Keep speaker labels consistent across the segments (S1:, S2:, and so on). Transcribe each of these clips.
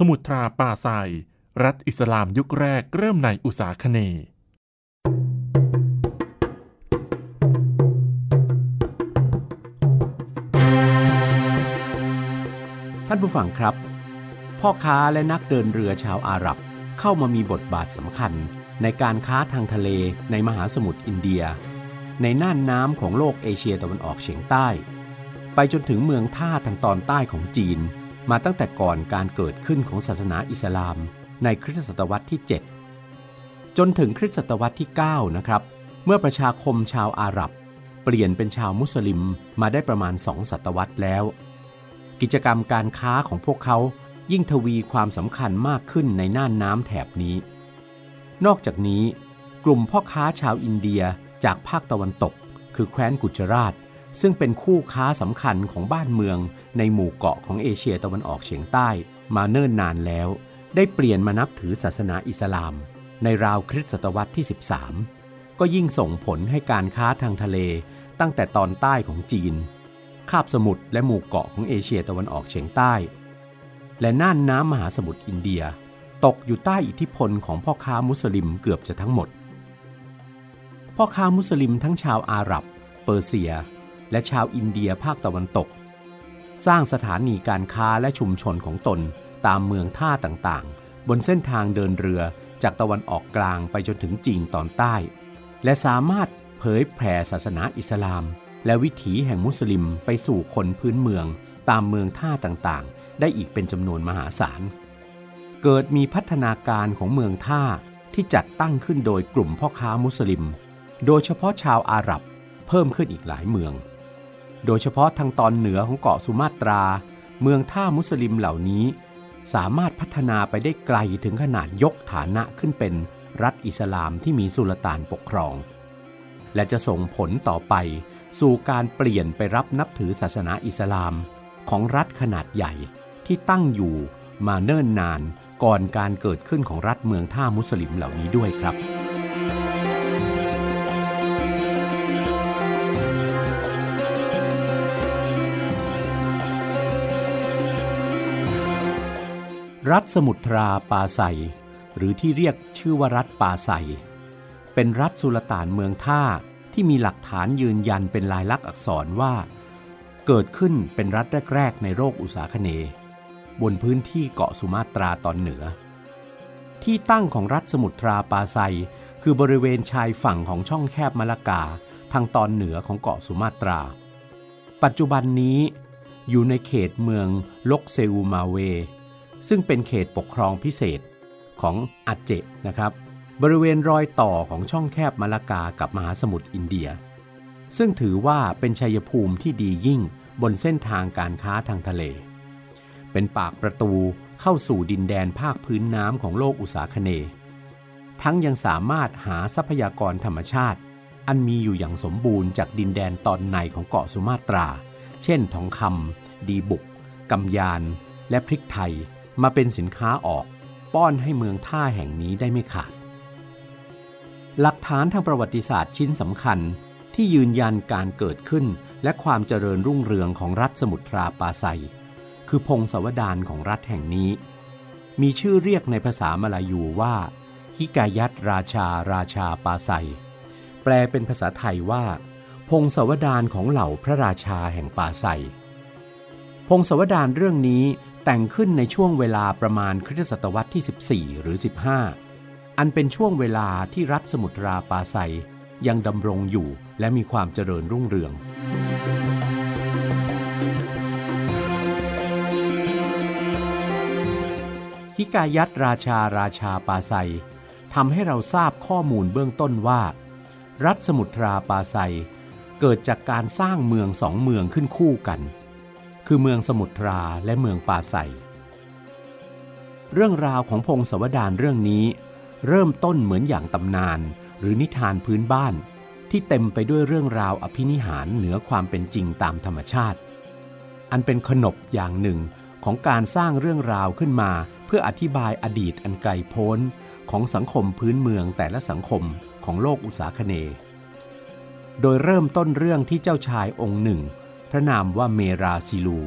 S1: สมุทราปาไซรัฐอิสลามยุคแรกเริ่มในอุสาคเน
S2: ท่านผู้ฟังครับ พ่อค้าและนักเดินเรือชาวอาหรับ เข้ามามีบทบาทสำคัญในการค้าทางทะเลในมหาสมุทรอินเดีย ในน่านน้ำของโลกเอเชียตะวันออกเฉียงใต้ ไปจนถึงเมืองท่าทางตอนใต้ของจีน มาตั้งแต่ก่อนการเกิดขึ้นของศาสนาอิสลามในคริสตศตวรรษที่ 7 จนถึงคริสตศตวรรษที่ 9 นะครับ เมื่อประชาคมชาวอาหรับ เปลี่ยนเป็นชาวมุสลิมมาได้ประมาณสองศตวรรษแล้ว กิจกรรมการค้าของพวกเขายิ่งทวีความสำคัญมากขึ้นในน่านน้ำแถบนี้ นอกจากนี้ กลุ่มพ่อค้าชาวอินเดียจากภาคตะวันตก คือแคว้นกุจราช ซึ่งเป็นคู่ค้าสำคัญของบ้านเมืองในหมู่เกาะของเอเชียตะวันออกเฉียงใต้มาเนิ่นนานแล้ว ได้เปลี่ยนมานับถือศาสนาอิสลาม ในราวคริสตศตวรรษที่ 13 ก็ยิ่งส่งผลให้การค้าทางทะเลตั้งแต่ตอนใต้ของจีน คาบสมุทรและหมู่เกาะของเอเชียตะวันออกเฉียงใต้ และน่านน้ำมหาสมุทรอินเดีย ตกอยู่ใต้อิทธิพลของพ่อค้ามุสลิมเกือบจะทั้งหมด พ่อค้ามุสลิมทั้งชาวอาหรับ เปอร์เซีย และชาวอินเดียภาคตะวันตก สร้างสถานีการค้าและชุมชนของตนตามเมืองท่าต่างๆ บนเส้นทางเดินเรือจากตะวันออกกลางไปจนถึงจีนตอนใต้ และสามารถเผยแผ่ศาสนาอิสลาม และวิถีแห่งมุสลิมไปสู่คนพื้นเมือง ตามเมืองท่าต่างๆ ได้อีกเป็นจำนวนมหาศาล เกิดมีพัฒนาการของเมืองท่าที่จัดตั้งขึ้นโดยกลุ่มพ่อค้ามุสลิม โดยเฉพาะชาวอาหรับเพิ่มขึ้นอีกหลายเมือง โดยเฉพาะทางตอนเหนือของเกาะสุมาตรา เมืองท่ามุสลิมเหล่านี้ สามารถพัฒนาไปได้ไกลถึงขนาดยกฐานะขึ้นเป็นรัฐอิสลามที่มีสุลต่านปกครอง และจะส่งผลต่อไป สู่การเปลี่ยนไปรับนับถือศาสนาอิสลาม ของรัฐขนาดใหญ่ที่ตั้งอยู่มาเนิ่นนานก่อนการเกิดขึ้นของรัฐเมืองท่ามุสลิมเหล่านี้ด้วยครับ รัฐสมุทราปาไซหรือที่เรียกชื่อว่ารัฐปาไซเป็นรัฐสุลต่านเมืองท่าที่มีหลักฐานยืนยันเป็นลายลักษณ์อักษรว่า เกิดขึ้นเป็นรัฐแรก ๆ ในโลกอุษาคเน บนพื้นที่เกาะสุมาตราตอนเหนือ ที่ตั้งของรัฐสมุทราปาไซคือบริเวณชายฝั่งของช่องแคบมะละกาทางตอนเหนือของเกาะสุมาตรา ปัจจุบันนี้อยู่ในเขตเมืองลกเซอูมาเว ซึ่งเป็นเขตปกครองพิเศษของอัจเจนะครับ บริเวณรอยต่อของช่องแคบมะละกากับมหาสมุทรอินเดีย ซึ่งถือว่าเป็นชัยภูมิที่ดียิ่งบนเส้นทางการค้าทางทะเล เป็นปากประตูเข้าสู่ดินแดนภาคพื้นน้ำของโลกอุษาคเน ทั้งยังสามารถหาทรัพยากรธรรมชาติ อันมีอยู่อย่างสมบูรณ์จากดินแดนตอนในของเกาะสุมาตรา เช่นทองคำดีบุกกำยาน และพริกไทย มาเป็นสินค้าออกป้อนให้เมืองท่าแห่งนี้ได้ไม่ขาด หลักฐานทางประวัติศาสตร์ชิ้นสำคัญที่ยืนยันการเกิดขึ้นและความเจริญรุ่งเรืองของรัฐสมุทราปาไซคือพงศาวดารของรัฐแห่งนี้ มีชื่อเรียกในภาษามลายูว่า ฮิกายัตราชาราชาปาไซแปลเป็นภาษาไทยว่า พงศาวดารของเหล่าพระราชาแห่งปาไซพงศาวดารเรื่องนี้ แต่งขึ้นในช่วงเวลาประมาณคริสตศตวรรษที่ 14 หรือ 15 อันเป็นช่วงเวลาที่รัฐสมุทราปาไซยังดำรงอยู่และมีความเจริญรุ่งเรือง ฮิกายัตราชาราชาปาไซทำให้เราทราบข้อมูลเบื้องต้นว่า รัฐสมุทราปาไซเกิดจากการสร้างเมืองสองเมืองขึ้นคู่กัน คือเมืองสมุทราและเมืองป่าไซเรื่องราวของพงศวดารเรื่องนี้ เริ่มต้นเหมือนอย่างตำนาน หรือนิทานพื้นบ้าน ที่เต็มไปด้วยเรื่องราวอภินิหารเหนือความเป็นจริงตามธรรมชาติ อันเป็นขนบอย่างหนึ่งของการสร้างเรื่องราวขึ้นมา เพื่ออธิบายอดีตอันไกลโพ้น ของสังคมพื้นเมืองแต่ละสังคมของโลกอุตสาคเน โดยเริ่มต้นเรื่องที่เจ้าชายองค์หนึ่ง ระนามว่าเมราซิลู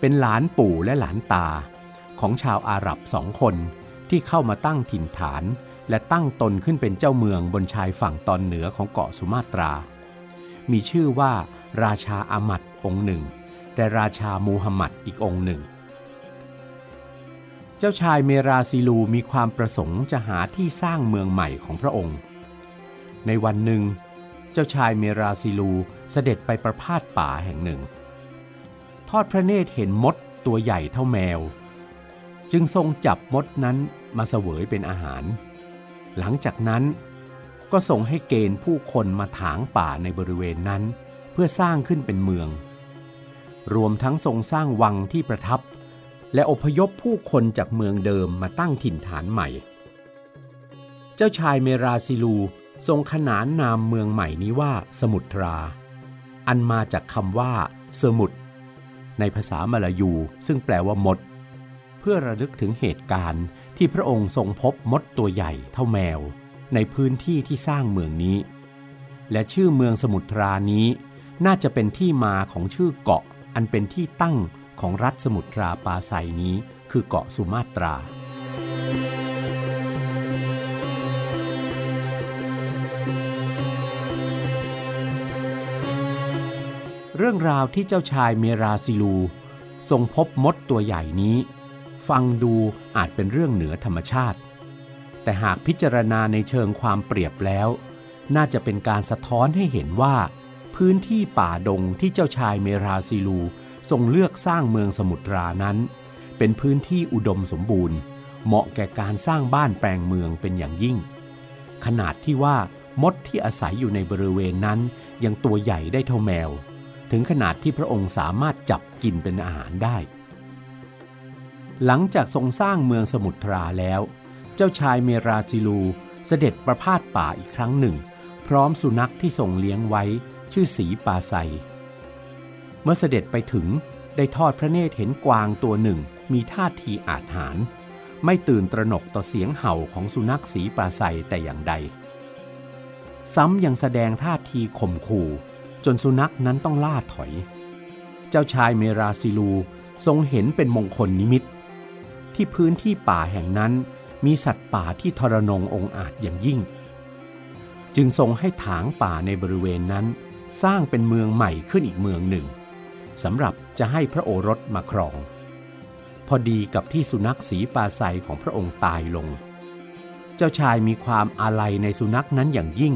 S2: เป็นหลานปู่และหลานตาของชาวอาหรับสองคนที่เข้ามาตั้งถิ่นฐาน และตั้งตนขึ้นเป็นเจ้าเมืองบนชายฝั่งตอนเหนือของเกาะสุมาตรา มีชื่อว่าราชาอามัดองค์หนึ่ง และราชามูฮัมหมัดอีกองค์หนึ่ง เจ้าชายเมราซิลูมีความประสงค์จะหาที่สร้างเมืองใหม่ของพระองค์ ในวันหนึ่ง เจ้าชายเมราซิลูเสด็จไปประพาสป่าแห่งหนึ่ง ทอดพระเนตรเห็นมดตัวใหญ่เท่าแมว จึงทรงจับมดนั้นมาเสวยเป็นอาหาร หลังจากนั้นก็ส่งให้เกณฑ์ผู้คนมาถางป่าในบริเวณนั้น เพื่อสร้างขึ้นเป็นเมือง รวมทั้งทรงสร้างวังที่ประทับ และอพยพผู้คนจากเมืองเดิมมาตั้งถิ่นฐานใหม่ เจ้าชายเมราซิลู ทรงขนานนามเมืองใหม่นี้ว่าสมุทรา อันมาจากคำว่าสมุทรในภาษามลายูซึ่งแปลว่ามด เพื่อระลึกถึงเหตุการณ์ที่พระองค์ทรงพบมดตัวใหญ่เท่าแมว ในพื้นที่ที่สร้างเมืองนี้ และชื่อเมืองสมุทรานี้น่าจะเป็นที่มาของชื่อเกาะอันเป็นที่ตั้งของรัฐสมุทราปาไซนี้คือเกาะสุมาตรา เรื่องราวที่เจ้าชายเมราซิลู ทรงพบมดตัวใหญ่นี้ ฟังดูอาจเป็นเรื่องเหนือธรรมชาติ แต่หากพิจารณาในเชิงความเปรียบแล้ว น่าจะเป็นการสะท้อนให้เห็นว่า พื้นที่ป่าดงที่เจ้าชายเมราซิลู ทรงเลือกสร้างเมืองสมุทรานั้น เป็นพื้นที่อุดมสมบูรณ์ เหมาะแก่การสร้างบ้านแปลงเมืองเป็นอย่างยิ่ง ขนาดที่ว่ามดที่อาศัยอยู่ในบริเวณนั้นยังตัวใหญ่ได้เท่าแมว ถึงขนาดที่พระองค์สามารถจับกินเป็นอาหารได้ หลังจากทรงสร้างเมืองสมุทราแล้ว เจ้าชายเมราซิลูเสด็จประพาสป่าอีกครั้งหนึ่ง พร้อมสุนัขที่ทรงเลี้ยงไว้ชื่อสีปาไซ เมื่อเสด็จไปถึงได้ทอดพระเนตรเห็นกวางตัวหนึ่งมีท่าทีอาจหาร ไม่ตื่นตระหนกต่อเสียงเห่าของสุนัขสีปลาไซแต่อย่างใด ซ้ำยังแสดงท่าทีข่มขู่ จนสุนัขนั้นต้องล่าถอย เจ้าชายเมราซิลูทรงเห็นเป็นมงคลนิมิต ที่พื้นที่ป่าแห่งนั้นมีสัตว์ป่าที่ทรนงองอาจอย่างยิ่ง จึงทรงให้ถางป่าในบริเวณนั้นสร้างเป็นเมืองใหม่ขึ้นอีกเมืองหนึ่งสำหรับจะให้พระโอรสมาครอง พอดีกับที่สุนัขสีปาไซของพระองค์ตายลง เจ้าชายมีความอาลัยในสุนัขนั้นอย่างยิ่ง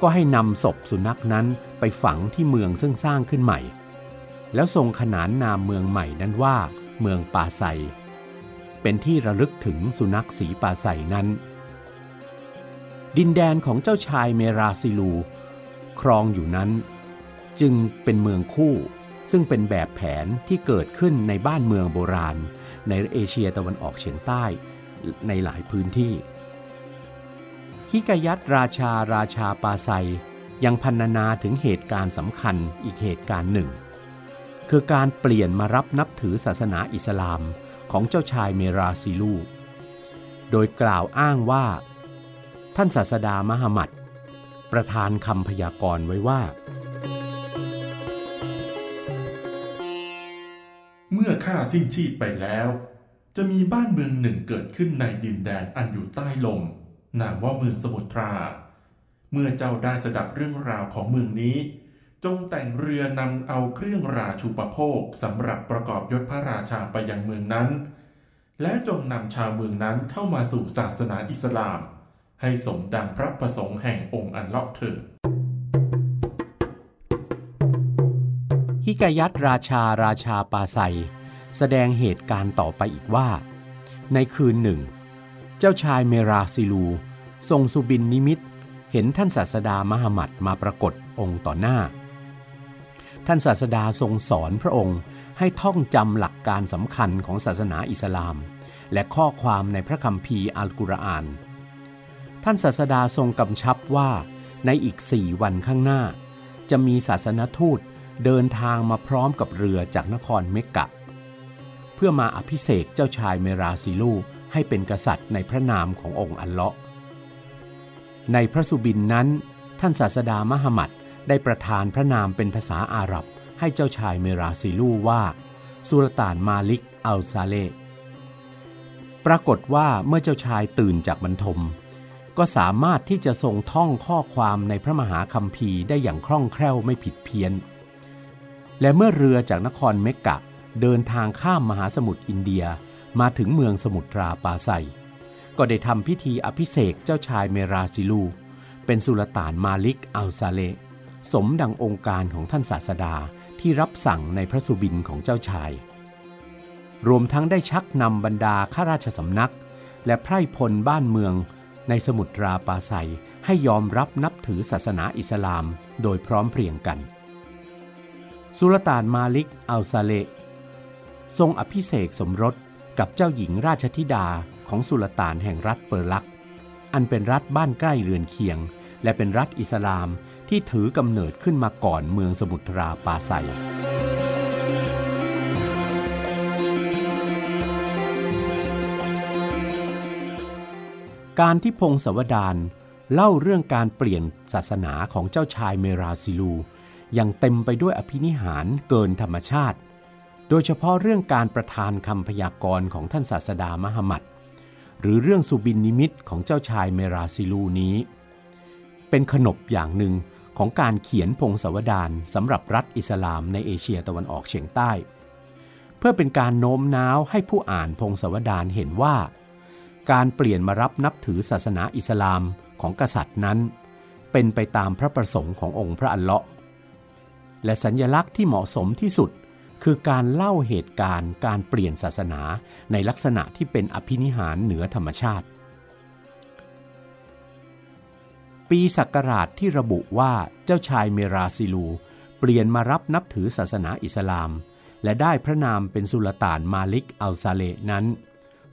S2: ก็ให้นำศพสุนัขนั้น ไปฝังที่เมืองซึ่งสร้างขึ้นใหม่ แล้วทรงขนานนามเมืองใหม่นั้นว่า เมืองปาไซ เป็นที่ระลึกถึงสุนัขสีปาไซนั้น ดินแดนของเจ้าชายเมราซิลู ครองอยู่นั้น จึงเป็นเมืองคู่ ซึ่งเป็นแบบแผนที่เกิดขึ้นในบ้านเมืองโบราณ ในเอเชียตะวันออกเฉียงใต้ในหลายพื้นที่ฮิกายัตราชาราชาปาไซ ยังพันนาถึงเหตุการณ์สำคัญอีกเหตุการณ์หนึ่ง คือการเปลี่ยนมารับนับถือศาสนาอิสลามของเจ้าชายเมราซิลู โดยกล่าวอ้างว่า ท่านศาสดามหมัด ประธานคำพยากรณ์ไว้ว่า
S1: เมื่อข้าสิ้นชีพไปแล้ว จะมีบ้านเมืองหนึ่งเกิดขึ้นในดินแดนอันอยู่ใต้ลมนามว่าเมืองสมุทรา เมื่อเจ้าได้สดับเรื่องราวของเมืองนี้ จงแต่งเรือนำเอาเครื่องราชูปโภคสำหรับประกอบยศพระราชาไปยังเมืองนั้น และจงนำชาวเมืองนั้นเข้ามาสู่ศาสนาอิสลาม ให้สมดังพระประสงค์แห่งองค์อันเลาะเถิด
S2: ฮิกายัตราชาราชาปาไซแสดงเหตุการณ์ต่อไปอีกว่า ในคืนหนึ่ง เจ้าชายเมราซิลูทรงสุบินนิมิต เห็นท่านศาสดามหมัดมาปรากฏองค์ต่อหน้า ท่านศาสดาทรงสอนพระองค์ให้ท่องจำหลักการสำคัญของศาสนาอิสลาม และข้อความในพระคัมภีร์อัลกุรอาน ท่านศาสดาทรงกำชับว่าในอีกสี่วันข้างหน้า จะมีศาสนทูตเดินทางมาพร้อมกับเรือจากนครเมกะ เพื่อมาอภิเษกเจ้าชายเมราซิลูให้เป็นกษัตริย์ในพระนามขององค์อัลเลาะห์ ในพระสุบินนั้น ท่านศาสดามหมัดได้ประทานพระนามเป็นภาษาอาหรับให้เจ้าชายเมราซิลูว่า สุลต่านมาลิกอัลซาเลปรากฏว่าเมื่อเจ้าชายตื่นจากบรรทม ก็สามารถที่จะทรงท่องข้อความในพระมหาคัมภีร์ได้อย่างคล่องแคล่วไม่ผิดเพี้ยน และเมื่อเรือจากนครเมกะเดินทางข้ามมหาสมุทรอินเดียมาถึงเมืองสมุทราปาไซ ก็ได้ทำพิธีอภิเษกเจ้าชายเมราซิลู เป็นสุลต่านมาลิกอัลซาเล สมดังองค์การของท่านศาสดาที่รับสั่งในพระสุบินของเจ้าชาย รวมทั้งได้ชักนำบรรดาข้าราชสำนัก และไพร่พลบ้านเมือง ในสมุทราปาไซให้ยอมรับนับถือศาสนาอิสลามโดยพร้อมเพรียงกัน สุลต่านมาลิกอัลซาเล ทรงอภิเษกสมรสกับเจ้าหญิงราชธิดา ของสุลต่านแห่งรัฐเปอร์ลัก อันเป็นรัฐบ้านใกล้เรือนเคียง และเป็นรัฐอิสลามที่ถือกำเนิดขึ้นมาก่อนเมืองสมุทราปาไซการที่พงศวดารเล่าเรื่องการเปลี่ยนศาสนาของเจ้าชายเมราซิลูยังเต็มไปด้วยอภินิหารเกินธรรมชาติ โดยเฉพาะเรื่องการประทานคำพยากรณ์ของท่านศาสดามหมัด หรือเรื่องสุบินนิมิตของเจ้าชายเมราซิลูนี้ เป็นขนบอย่างหนึ่งของการเขียนพงศาวดารสำหรับรัฐอิสลามในเอเชียตะวันออกเฉียงใต้ เพื่อเป็นการโน้มน้าวให้ผู้อ่านพงศาวดารเห็นว่า การเปลี่ยนมารับนับถือศาสนาอิสลามของกษัตริย์นั้น เป็นไปตามพระประสงค์ขององค์พระอัลเลาะห์และสัญญลักษณ์ที่เหมาะสมที่สุด คือการเล่าเหตุการณ์การเปลี่ยนศาสนาในลักษณะที่เป็นอภินิหารเหนือธรรมชาติ ปีศักราชที่ระบุว่าเจ้าชายเมราซิลู เปลี่ยนมารับนับถือศาสนาอิสลาม และได้พระนามเป็นสุลต่านมาลิกอัลซาเลนั้น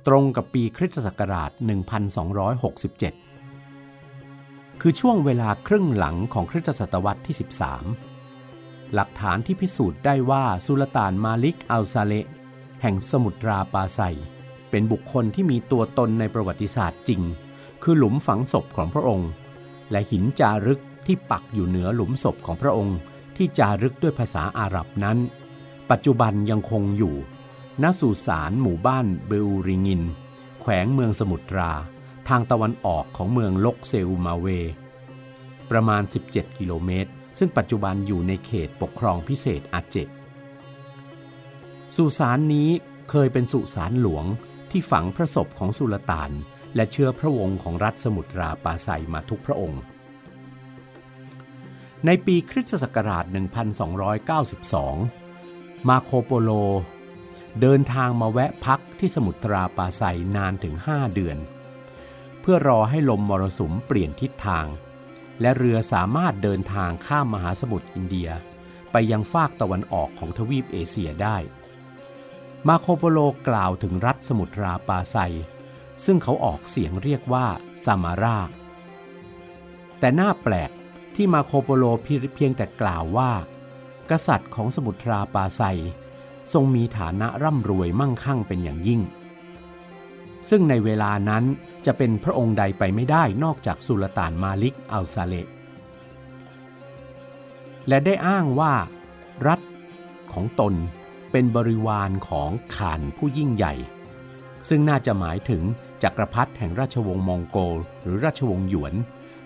S2: ตรงกับปีคริสตศักราช 1267 คือช่วงเวลาครึ่งหลังของคริสตศตวรรษที่ 13 หลักฐานที่พิสูจน์ได้ว่าสุลต่านมาลิกอัลซาเลแห่งสมุทราปาไซเป็นบุคคลที่มีตัวตนในประวัติศาสตร์จริง คือหลุมฝังศพของพระองค์ และหินจารึกที่ปักอยู่เหนือหลุมศพของพระองค์ ที่จารึกด้วยภาษาอาหรับนั้น ปัจจุบันยังคงอยู่ณสุสานหมู่บ้านเบลริงิน แขวงเมืองสมุทรา ทางตะวันออกของเมืองลกเซลมาเว ประมาณ 17 กิโลเมตร ซึ่งปัจจุบันอยู่ในเขตปกครองพิเศษอาเจสุสานนี้เคยเป็นสุสานหลวงที่ฝังพระศพของสุลต่าน และเชื้อพระวงศ์ของรัฐสมุทราปาไซมาทุกพระองค์ ในปีคริสตศักราช 1292 มาโคโปโล เดินทางมาแวะพักที่สมุทราปาไซนานถึง 5 เดือน เพื่อรอให้ลมมรสุมเปลี่ยนทิศทาง และเรือสามารถเดินทางข้ามมหาสมุทรอินเดีย ไปยังฟากตะวันออกของทวีปเอเชียได้ มาโคโปโลกล่าวถึงรัฐสมุทราปาไซ ซึ่งเขาออกเสียงเรียกว่าซามารา แต่น่าแปลกที่มาโคโปโลเพียงแต่กล่าวว่า กษัตริย์ของสมุทราปาไซ ทรงมีฐานะร่ำรวยมั่งคั่งเป็นอย่างยิ่ง ซึ่งในเวลานั้นจะเป็นพระองค์ใดไปไม่ได้นอกจากสุลต่านมาลิกอัลซาเลและได้อ้างว่า รัฐของตนเป็นบริวารของขานผู้ยิ่งใหญ่ ซึ่งน่าจะหมายถึงจักรพรรดิแห่งราชวงศ์มองโกล หรือราชวงศ์หยวน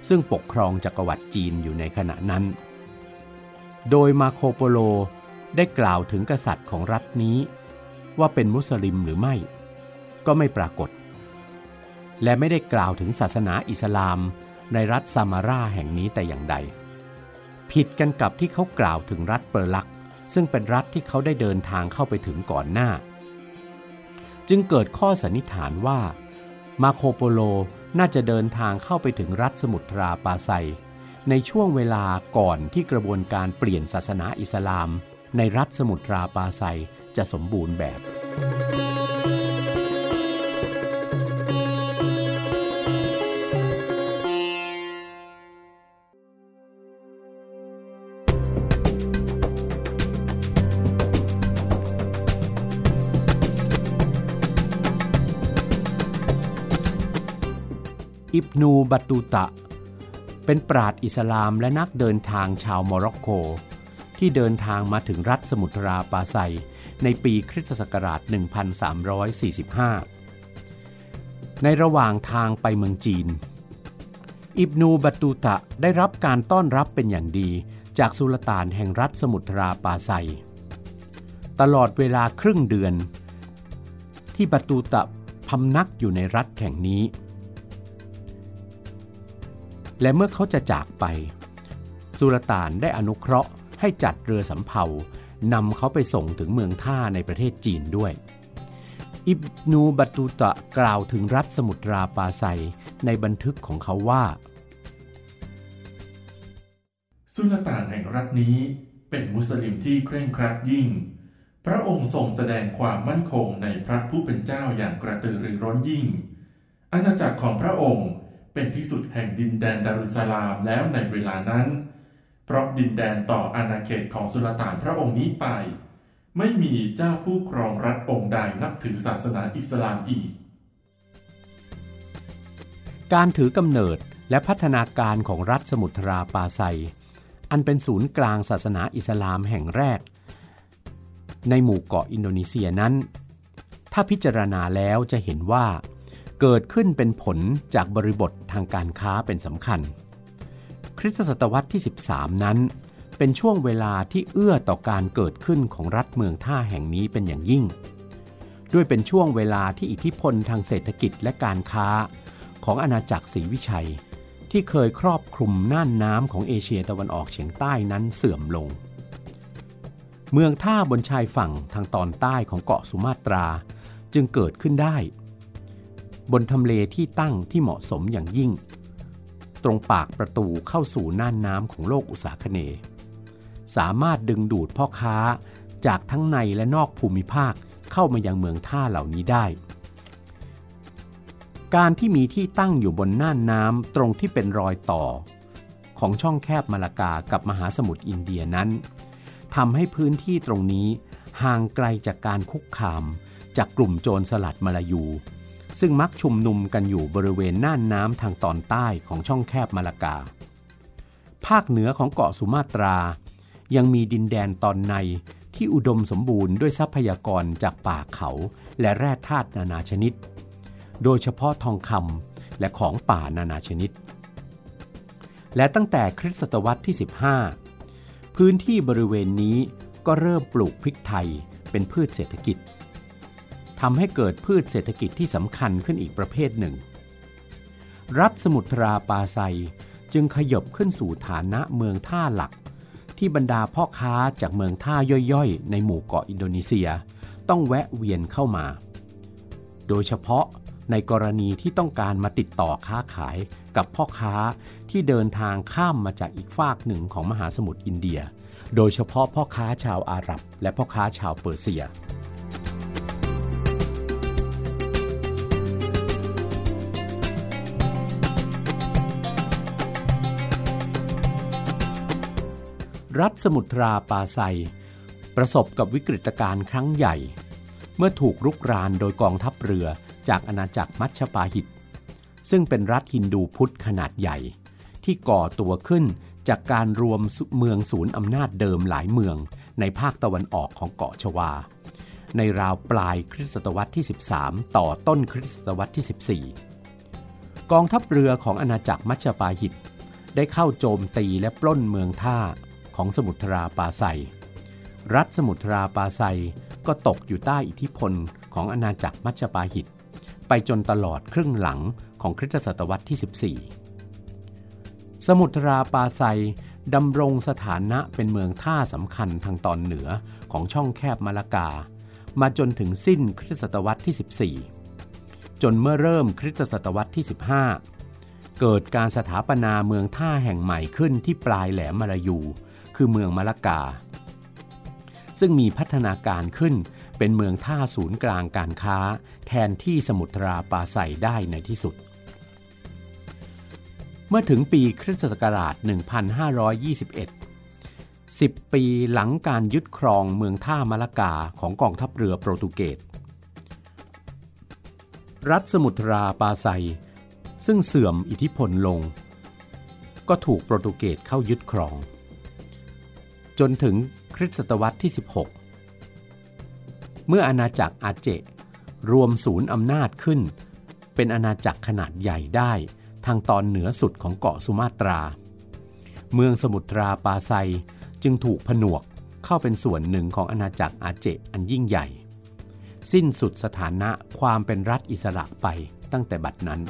S2: ซึ่งปกครองจักรวรรดิจีนอยู่ในขณะนั้น โดยมาโคโปโลได้กล่าวถึงกษัตริย์ของรัฐนี้ ว่าเป็นมุสลิมหรือไม่ ก็ไม่ปรากฏ และไม่ได้กล่าวถึงศาสนาอิสลามในรัฐซามาราแห่งนี้แต่อย่างใด ผิดกันกับที่เขากล่าวถึงรัฐเปอร์ลัก ซึ่งเป็นรัฐที่เขาได้เดินทางเข้าไปถึงก่อนหน้า จึงเกิดข้อสันนิษฐานว่ามาโคโปโลน่าจะเดินทางเข้าไปถึงรัฐสมุทราปาไซในช่วงเวลาก่อนที่กระบวนการเปลี่ยนศาสนาอิสลาม ในรัฐสมุทราปาไซจะสมบูรณ์แบบ นูบัตูตะ เป็นปราดอิสลามและนักเดินทางชาวโมร็อกโก ที่เดินทางมาถึงรัฐสมุทราปาไซในปีคริสตศักราช 1345 ในระหว่างทางไปเมืองจีน อิบนูบัตูตะได้รับการต้อนรับเป็นอย่างดีจากสุลต่านแห่งรัฐสมุทราปาไซ ตลอดเวลาครึ่งเดือน ที่บัตูตะพำนักอยู่ในรัฐแห่งนี้ และเมื่อเขาจะจากไป สุลต่านได้อนุเคราะห์ให้จัดเรือสำเภานำเขาไปส่งถึงเมืองท่าในประเทศจีนด้วย อิบนูบัตูตะกล่าวถึงรัฐสมุทราปาไซในบันทึกของเขาว่า
S1: สุลต่านแห่งรัฐนี้เป็นมุสลิมที่เคร่งครัดยิ่ง พระองค์ทรงแสดงความมั่นคงในพระผู้เป็นเจ้าอย่างกระตือรือร้นยิ่ง อาณาจักรของพระองค์ เป็นที่สุดแห่งดินแดนดารุสลามแล้วในเวลานั้น เพราะดินแดนต่ออาณาเขตของสุลต่านพระองค์นี้ไป ไม่มีเจ้าผู้ครองรัฐองค์ใดนับถือศาสนาอิสลามอีก
S2: การถือกำเนิดและพัฒนาการของรัฐสมุทราปาไซ อันเป็นศูนย์กลางศาสนาอิสลามแห่งแรก ในหมู่เกาะอินโดนีเซียนั้น ถ้าพิจารณาแล้วจะเห็นว่า เกิดขึ้นเป็นผลจากบริบททางการค้าเป็นสำคัญ คริสตศตวรรษที่ 13 นั้น เป็นช่วงเวลาที่เอื้อต่อการเกิดขึ้นของรัฐเมืองท่าแห่งนี้เป็นอย่างยิ่ง ด้วยเป็นช่วงเวลาที่อิทธิพลทางเศรษฐกิจและการค้า ของอาณาจักรศรีวิชัย ที่เคยครอบคลุมน่านน้ำของเอเชียตะวันออกเฉียงใต้นั้นเสื่อมลง เมืองท่าบนชายฝั่งทางตอนใต้ของเกาะสุมาตราจึงเกิดขึ้นได้ บนทำเลที่ตั้งที่เหมาะสมอย่างยิ่ง ตรงปากประตูเข้าสู่น่านน้ำของโลกอุตสาคเน สามารถดึงดูดพ่อค้าจากทั้งในและนอกภูมิภาคเข้ามายังเมืองท่าเหล่านี้ได้ การที่มีที่ตั้งอยู่บนน่านน้ำตรงที่เป็นรอยต่อ ของช่องแคบมาลากากับมหาสมุทรอินเดียนั้นทำให้พื้นที่ตรงนี้ห่างไกลจากการคุกคาม จากกลุ่มโจรสลัดมาลายู ซึ่งมักชุมนุมกันอยู่บริเวณน่านน้ำทางตอนใต้ของช่องแคบมาลากา ภาคเหนือของเกาะสุมาตรา ยังมีดินแดนตอนในที่อุดมสมบูรณ์ด้วยทรัพยากรจากป่าเขาและแร่ธาตุนานาชนิด โดยเฉพาะทองคำและของป่านานาชนิด และตั้งแต่คริสตศตวรรษที่ 15 พื้นที่บริเวณนี้ก็เริ่มปลูกพริกไทยเป็นพืชเศรษฐกิจ ทำให้เกิดพืชเศรษฐกิจที่สำคัญขึ้นอีกประเภทหนึ่ง รัฐสมุทราปาไซจึงขยบขึ้นสู่ฐานะเมืองท่าหลัก ที่บรรดาพ่อค้าจากเมืองท่าย่อยๆ ในหมู่เกาะอินโดนีเซีย ต้องแวะเวียนเข้ามา โดยเฉพาะในกรณีที่ต้องการมาติดต่อค้าขายกับพ่อค้าที่เดินทางข้ามมาจากอีกฝากหนึ่งของมหาสมุทรอินเดีย โดยเฉพาะพ่อค้าชาวอาหรับและพ่อค้าชาวเปอร์เซีย รัฐสมุทราปาไซประสบกับวิกฤตการณ์ครั้งใหญ่ เมื่อถูกรุกรานโดยกองทัพเรือจากอาณาจักรมัชปาหิต ซึ่งเป็นรัฐฮินดูพุทธขนาดใหญ่ ที่ก่อตัวขึ้นจากการรวมเมืองศูนย์อำนาจเดิมหลายเมืองในภาคตะวันออกของเกาะชวา ในราวปลายคริสตศตวรรษที่ 13 ต่อต้นคริสตศตวรรษที่ 14 กองทัพเรือของอาณาจักรมัชปาหิต ได้เข้าโจมตีและปล้นเมืองท่า ของสมุทราปาไซรัฐสมุทราปาไซก็ตกอยู่ใต้อิทธิพลของอาณาจักรมัชปาหิต ไปจนตลอดครึ่งหลังของคริสตศตวรรษที่ 14 สมุทราปาไซดำรงสถานะเป็นเมืองท่าสำคัญทางตอนเหนือของช่องแคบมาลากา มาจนถึงสิ้นคริสตศตวรรษที่ 14 จนเมื่อเริ่มคริสตศตวรรษที่ 15 เกิดการสถาปนาเมืองท่าแห่งใหม่ขึ้นที่ปลายแหลมมาลายู คือเมืองมะละกา ซึ่งมีพัฒนาการขึ้นเป็นเมืองท่าศูนย์กลางการค้า แทนที่สมุทราปาไซได้ในที่สุด เมื่อถึงปีคริสตศักราช 1521 10 ปีหลังการยึดครองเมืองท่ามะละกาของกองทัพเรือโปรตุเกส รัฐสมุทราปาไซซึ่งเสื่อมอิทธิพลลง ก็ถูกโปรตุเกสเข้ายึดครอง จนถึงคริสตศตวรรษที่ 16 เมื่ออาณาจักรอาเจ รวมศูนย์อำนาจขึ้น เป็นอาณาจักรขนาดใหญ่ได้ทางตอนเหนือสุดของเกาะสุมาตรา เมืองสมุทราปาไซจึงถูกผนวกเข้าเป็นส่วนหนึ่งของอาณาจักรอาเจอันยิ่งใหญ่ สิ้นสุดสถานะความเป็นรัฐอิสระไปตั้งแต่บัดนั้น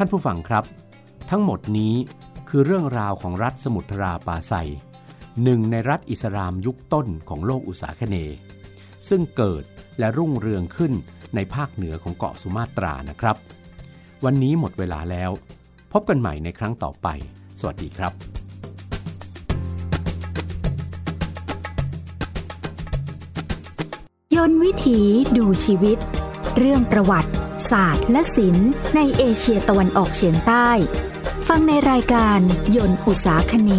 S2: ท่านผู้ฟังครับ ทั้งหมดนี้คือเรื่องราวของรัฐสมุทราปาไซหนึ่งในรัฐอิสลามยุคต้นของโลกอุษาคเน ซึ่งเกิดและรุ่งเรืองขึ้นในภาคเหนือของเกาะสุมาตรานะครับ วันนี้หมดเวลาแล้ว พบกันใหม่ในครั้งต่อไป สวัสดีครับ
S3: ยนวิถีดูชีวิต เรื่องประวัติ ศาสตร์ และศิลป์ในเอเชียตะวันออกเฉียงใต้ ฟังในรายการยนต์อุตสาคเน